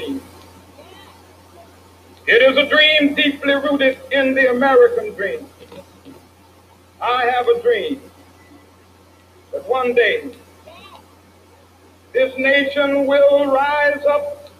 dream. It is a dream deeply rooted in the American dream. I have a dream that one day this nation will rise up,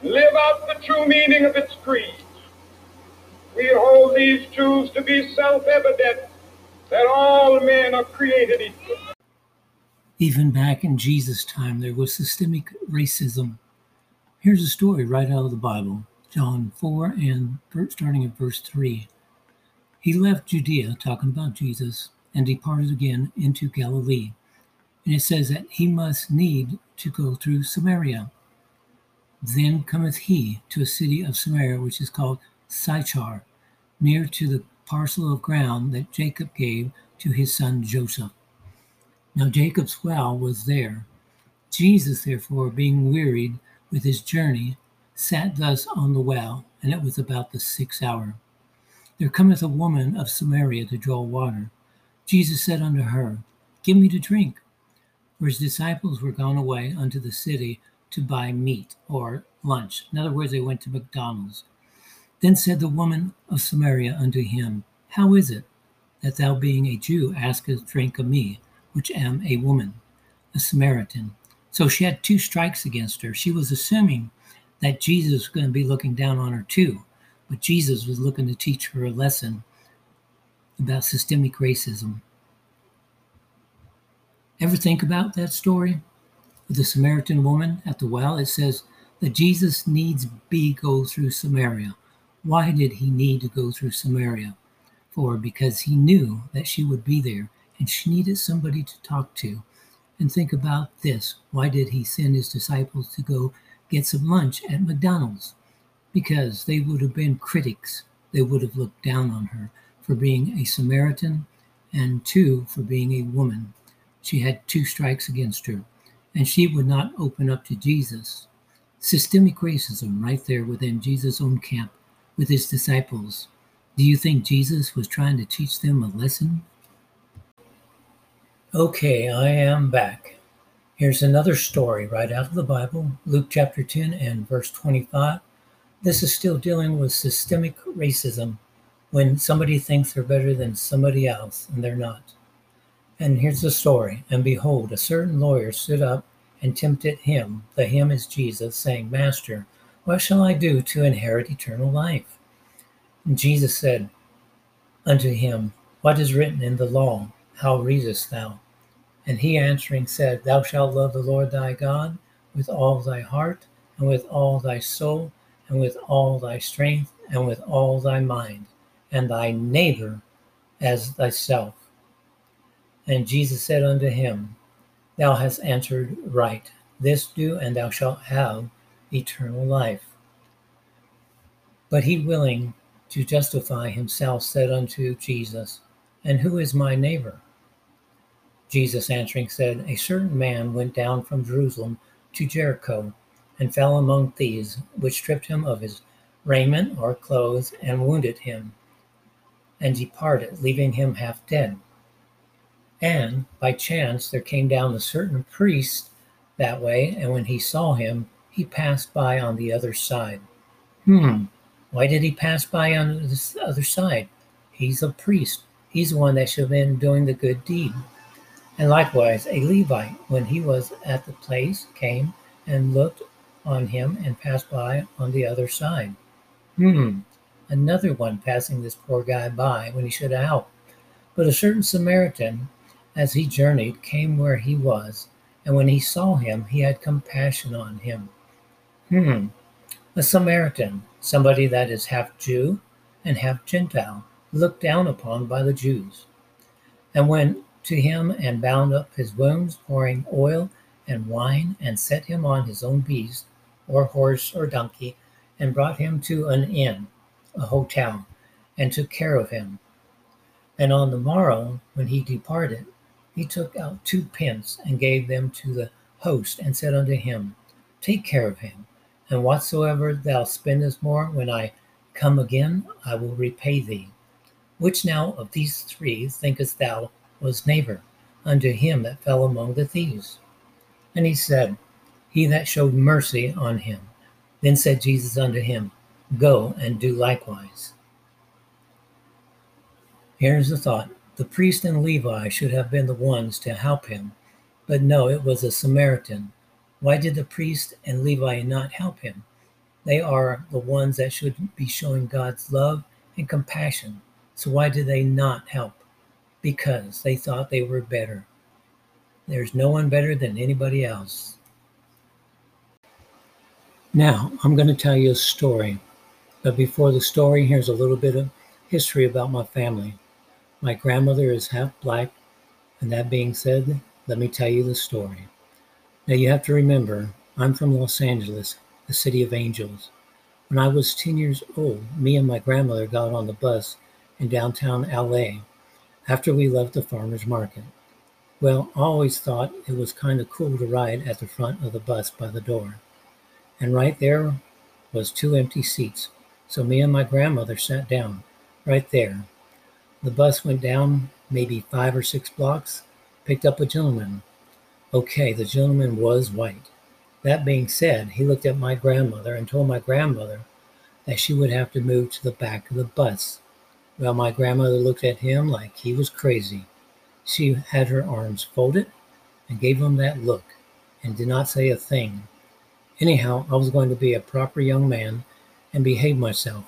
and live out the true meaning of its creed. We hold these truths to be self evident that all men are created equal. Even back in Jesus' time, there was systemic racism. Here's a story right out of the Bible John 4 and starting at verse 3. He left Judea, talking about Jesus, and departed again into Galilee. And it says that he must need to go through Samaria. Then cometh he to a city of Samaria, which is called Sychar, near to the parcel of ground that Jacob gave to his son Joseph. Now Jacob's well was there. Jesus, therefore, being wearied with his journey, sat thus on the well, and it was about the sixth hour. There cometh a woman of Samaria to draw water. Jesus said unto her, Give me to drink. For his disciples were gone away unto the city to buy meat or lunch. In other words, they went to McDonald's. Then said the woman of Samaria unto him, How is it that thou, being a Jew, askest drink of me, which am a woman, a Samaritan? So she had two strikes against her. She was assuming that Jesus was going to be looking down on her too, but Jesus was looking to teach her a lesson about systemic racism. Ever think about that story with the Samaritan woman at the well? It says that Jesus needs be go through Samaria. Why did he need to go through Samaria? For because he knew that she would be there and she needed somebody to talk to. And think about this. Why did he send his disciples to go get some lunch at McDonald's? Because they would have been critics. They would have looked down on her for being a Samaritan and two, for being a woman. She had two strikes against her, and she would not open up to Jesus. Systemic racism right there within Jesus' own camp with his disciples. Do you think Jesus was trying to teach them a lesson? Okay, I am back. Here's another story right out of the Bible, Luke chapter 10 and verse 25. This is still dealing with systemic racism when somebody thinks they're better than somebody else and they're not. And here's the story. And behold, a certain lawyer stood up and tempted him, the him is Jesus, saying, Master, what shall I do to inherit eternal life? And Jesus said unto him, What is written in the law? How readest thou? And he answering said, Thou shalt love the Lord thy God with all thy heart, and with all thy soul, and with all thy strength, and with all thy mind, and thy neighbor as thyself. And Jesus said unto him, Thou hast answered right. This do, and thou shalt have eternal life. But he, willing to justify himself, said unto Jesus, And who is my neighbor? Jesus answering said, A certain man went down from Jerusalem to Jericho, and fell among thieves, which stripped him of his raiment or clothes, and wounded him, and departed, leaving him half dead. And by chance there came down a certain priest that way, and when he saw him, he passed by on the other side. Hmm, why did he pass by on the other side? He's a priest. He's the one that should have been doing the good deed. And likewise, a Levite, when he was at the place, came and looked on him and passed by on the other side. Hmm, another one passing this poor guy by when he should have helped. But a certain Samaritan, as he journeyed, came where he was, and when he saw him, he had compassion on him Hmm. A Samaritan, somebody that is half Jew and half Gentile, looked down upon by the Jews, and went to him and bound up his wounds, pouring oil and wine, and set him on his own beast, or horse or donkey, and brought him to an inn, a hotel, and took care of him. And on the morrow, when he departed, he took out two pence and gave them to the host, and said unto him, Take care of him and whatsoever thou spendest more, when I come again, I will repay thee. Which now of these three thinkest thou was neighbor unto him that fell among the thieves? And he said, he that showed mercy on him. Then said Jesus unto him, Go and do likewise. Here's the thought the priest and Levi should have been the ones to help him, but no, it was a Samaritan. Why did the priest and Levi not help him? They are the ones that should be showing God's love and compassion. So why did they not help? Because they thought they were better. There's no one better than anybody else. Now, I'm going to tell you a story. But before the story, here's a little bit of history about my family. My grandmother is half black, and that being said, let me tell you the story. Now, you have to remember, I'm from Los Angeles, the city of angels. When I was 10 years old, me and my grandmother got on the bus in downtown LA after we left the farmer's market. Well, always thought it was kind of cool to ride at the front of the bus by the door. And right there was two empty seats. So me and my grandmother sat down right there. The bus went down maybe five or six blocks, picked up a gentleman. Okay, the gentleman was white. That being said, he looked at my grandmother and told my grandmother that she would have to move to the back of the bus. Well, my grandmother looked at him like he was crazy. She had her arms folded and gave him that look and did not say a thing. Anyhow, I was going to be a proper young man and behave myself.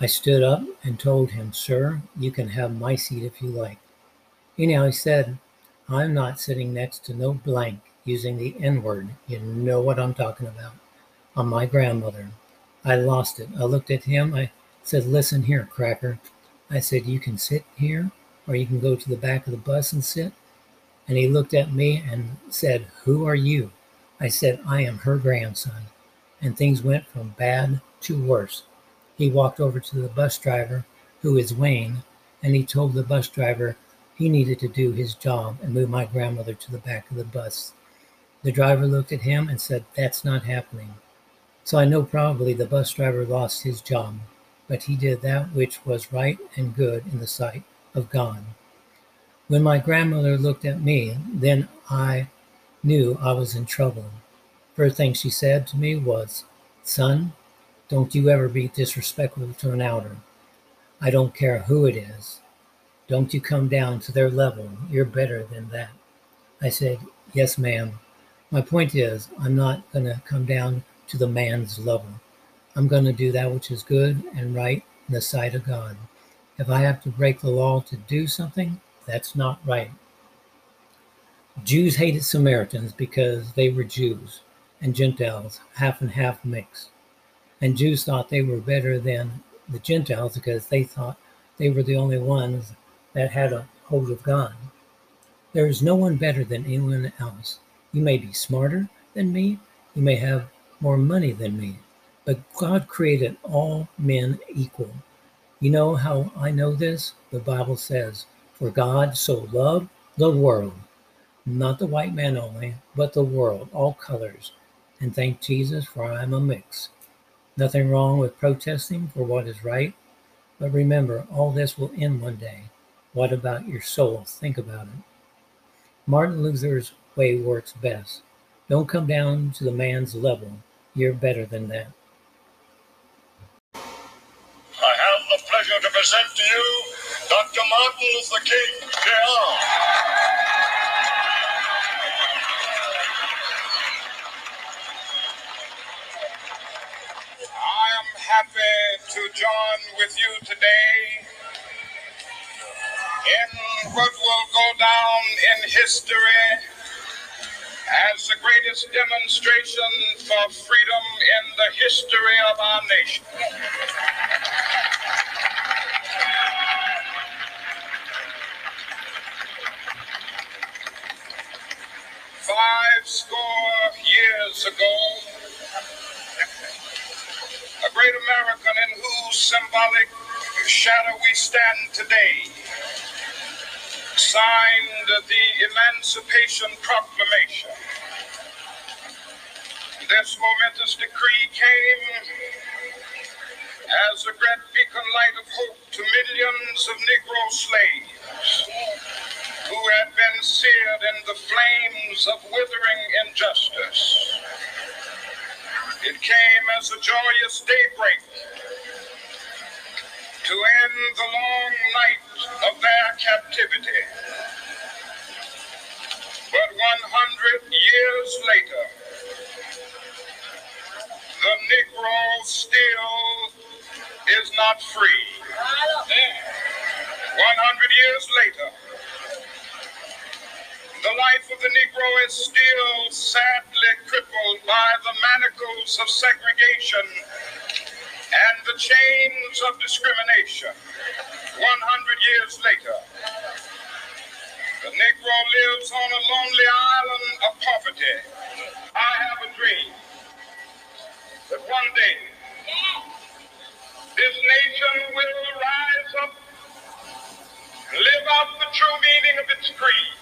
I stood up and told him, Sir, you can have my seat if you like. Anyhow, he said, I'm not sitting next to no blank using the N word. You know what I'm talking about. On my grandmother. I lost it. I looked at him. I said, Listen here, cracker. I said, You can sit here or you can go to the back of the bus and sit. And he looked at me and said, Who are you? I said, I am her grandson. And things went from bad to worse. He walked over to the bus driver, who is Wayne, and he told the bus driver he needed to do his job and move my grandmother to the back of the bus. The driver looked at him and said, That's not happening. So I know probably the bus driver lost his job, but he did that which was right and good in the sight of God. When my grandmother looked at me, then I knew I was in trouble. First thing she said to me was, Son, don't you ever be disrespectful to an elder. I don't care who it is. Don't you come down to their level. You're better than that. I said, Yes, ma'am. My point is, I'm not going to come down to the man's level. I'm going to do that which is good and right in the sight of God. If I have to break the law to do something, that's not right. Jews hated Samaritans because they were Jews and Gentiles, half and half mixed. And Jews thought they were better than the Gentiles because they thought they were the only ones that had a hold of God. There is no one better than anyone else. You may be smarter than me, you may have more money than me, but God created all men equal. You know how I know this? The Bible says, For God so loved the world, not the white man only, but the world, all colors. And thank Jesus for I am a mix. Nothing wrong with protesting for what is right, but remember, all this will end one day. What about your soul? Think about it. Martin Luther's way works best. Don't come down to the man's level. You're better than that. pleasure to present to you Dr. Martin Luther King Jr. I am happy to join with you today in what will go down in history as the greatest demonstration for freedom in the history of our nation. Five score years ago, a great American in whose symbolic shadow we stand today signed the Emancipation Proclamation. This momentous decree came as a great beacon light of hope to millions of Negro slaves who had been seared in the flames of withering injustice. It came as a joyous daybreak to end the long night of their captivity. But 100 years later, the Negro still is not free. 100 years later, the life of the Negro is still sadly crippled by the manacles of segregation and the chains of discrimination. 100 years later, the Negro lives on a lonely island of poverty. I have a dream that one day this nation will rise up and live out the true meaning of its creed.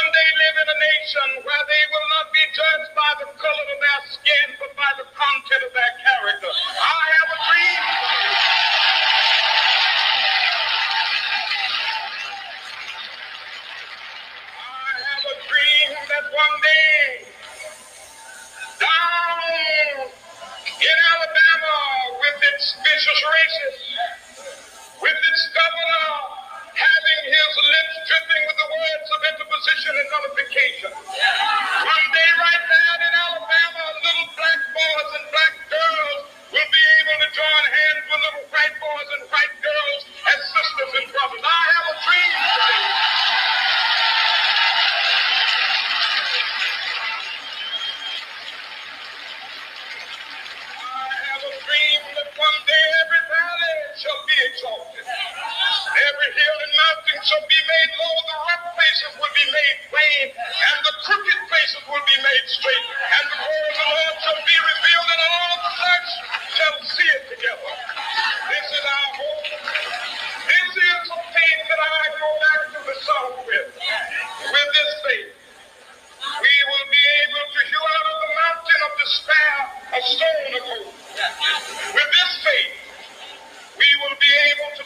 One day live in a nation where they will not be judged by the color of their skin, but by the content of their character. I have a dream. I have a dream that one day, made low, the rough places will be made plain, and the crooked places will be made straight, and the glory of the Lord shall be revealed, and all flesh shall see it together. This is our hope. This is the faith that I go back to the south with. With this faith, we will be able to hew out of the mountain of despair a stone of hope. With this faith, we will be able to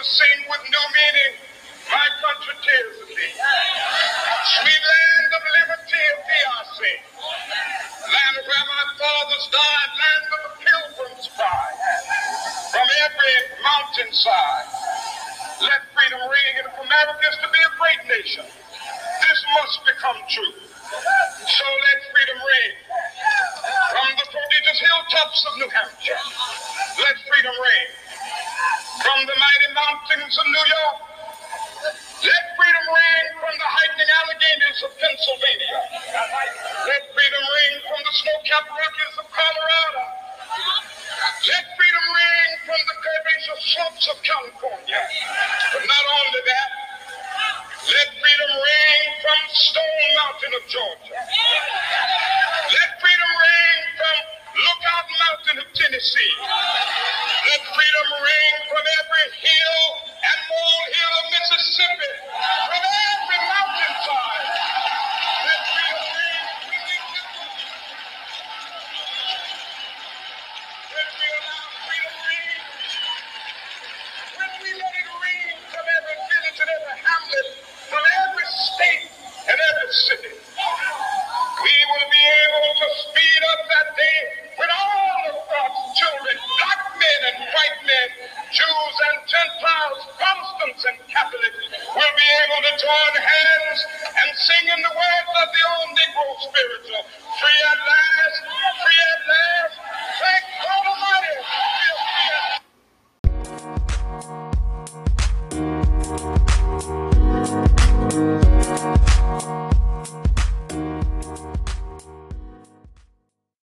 to sing with new meaning, My country tis of thee. Sweet land of liberty thee I. Land where my fathers died, land of the pilgrims pride. From every mountainside, let freedom ring, and if America is to be a great nation, this must become true. So let freedom ring from the prodigious hilltops of New Hampshire. Let freedom ring from the mighty mountains of New York. Let freedom ring from the hiking Alleghenies of Pennsylvania. Let freedom ring from the snow-capped Rockies of Colorado. Let freedom ring from the curvaceous slopes of California. But not only that, let freedom ring from Stone Mountain of Georgia. Let freedom ring from Lookout Mountain of Tennessee. Let freedom ring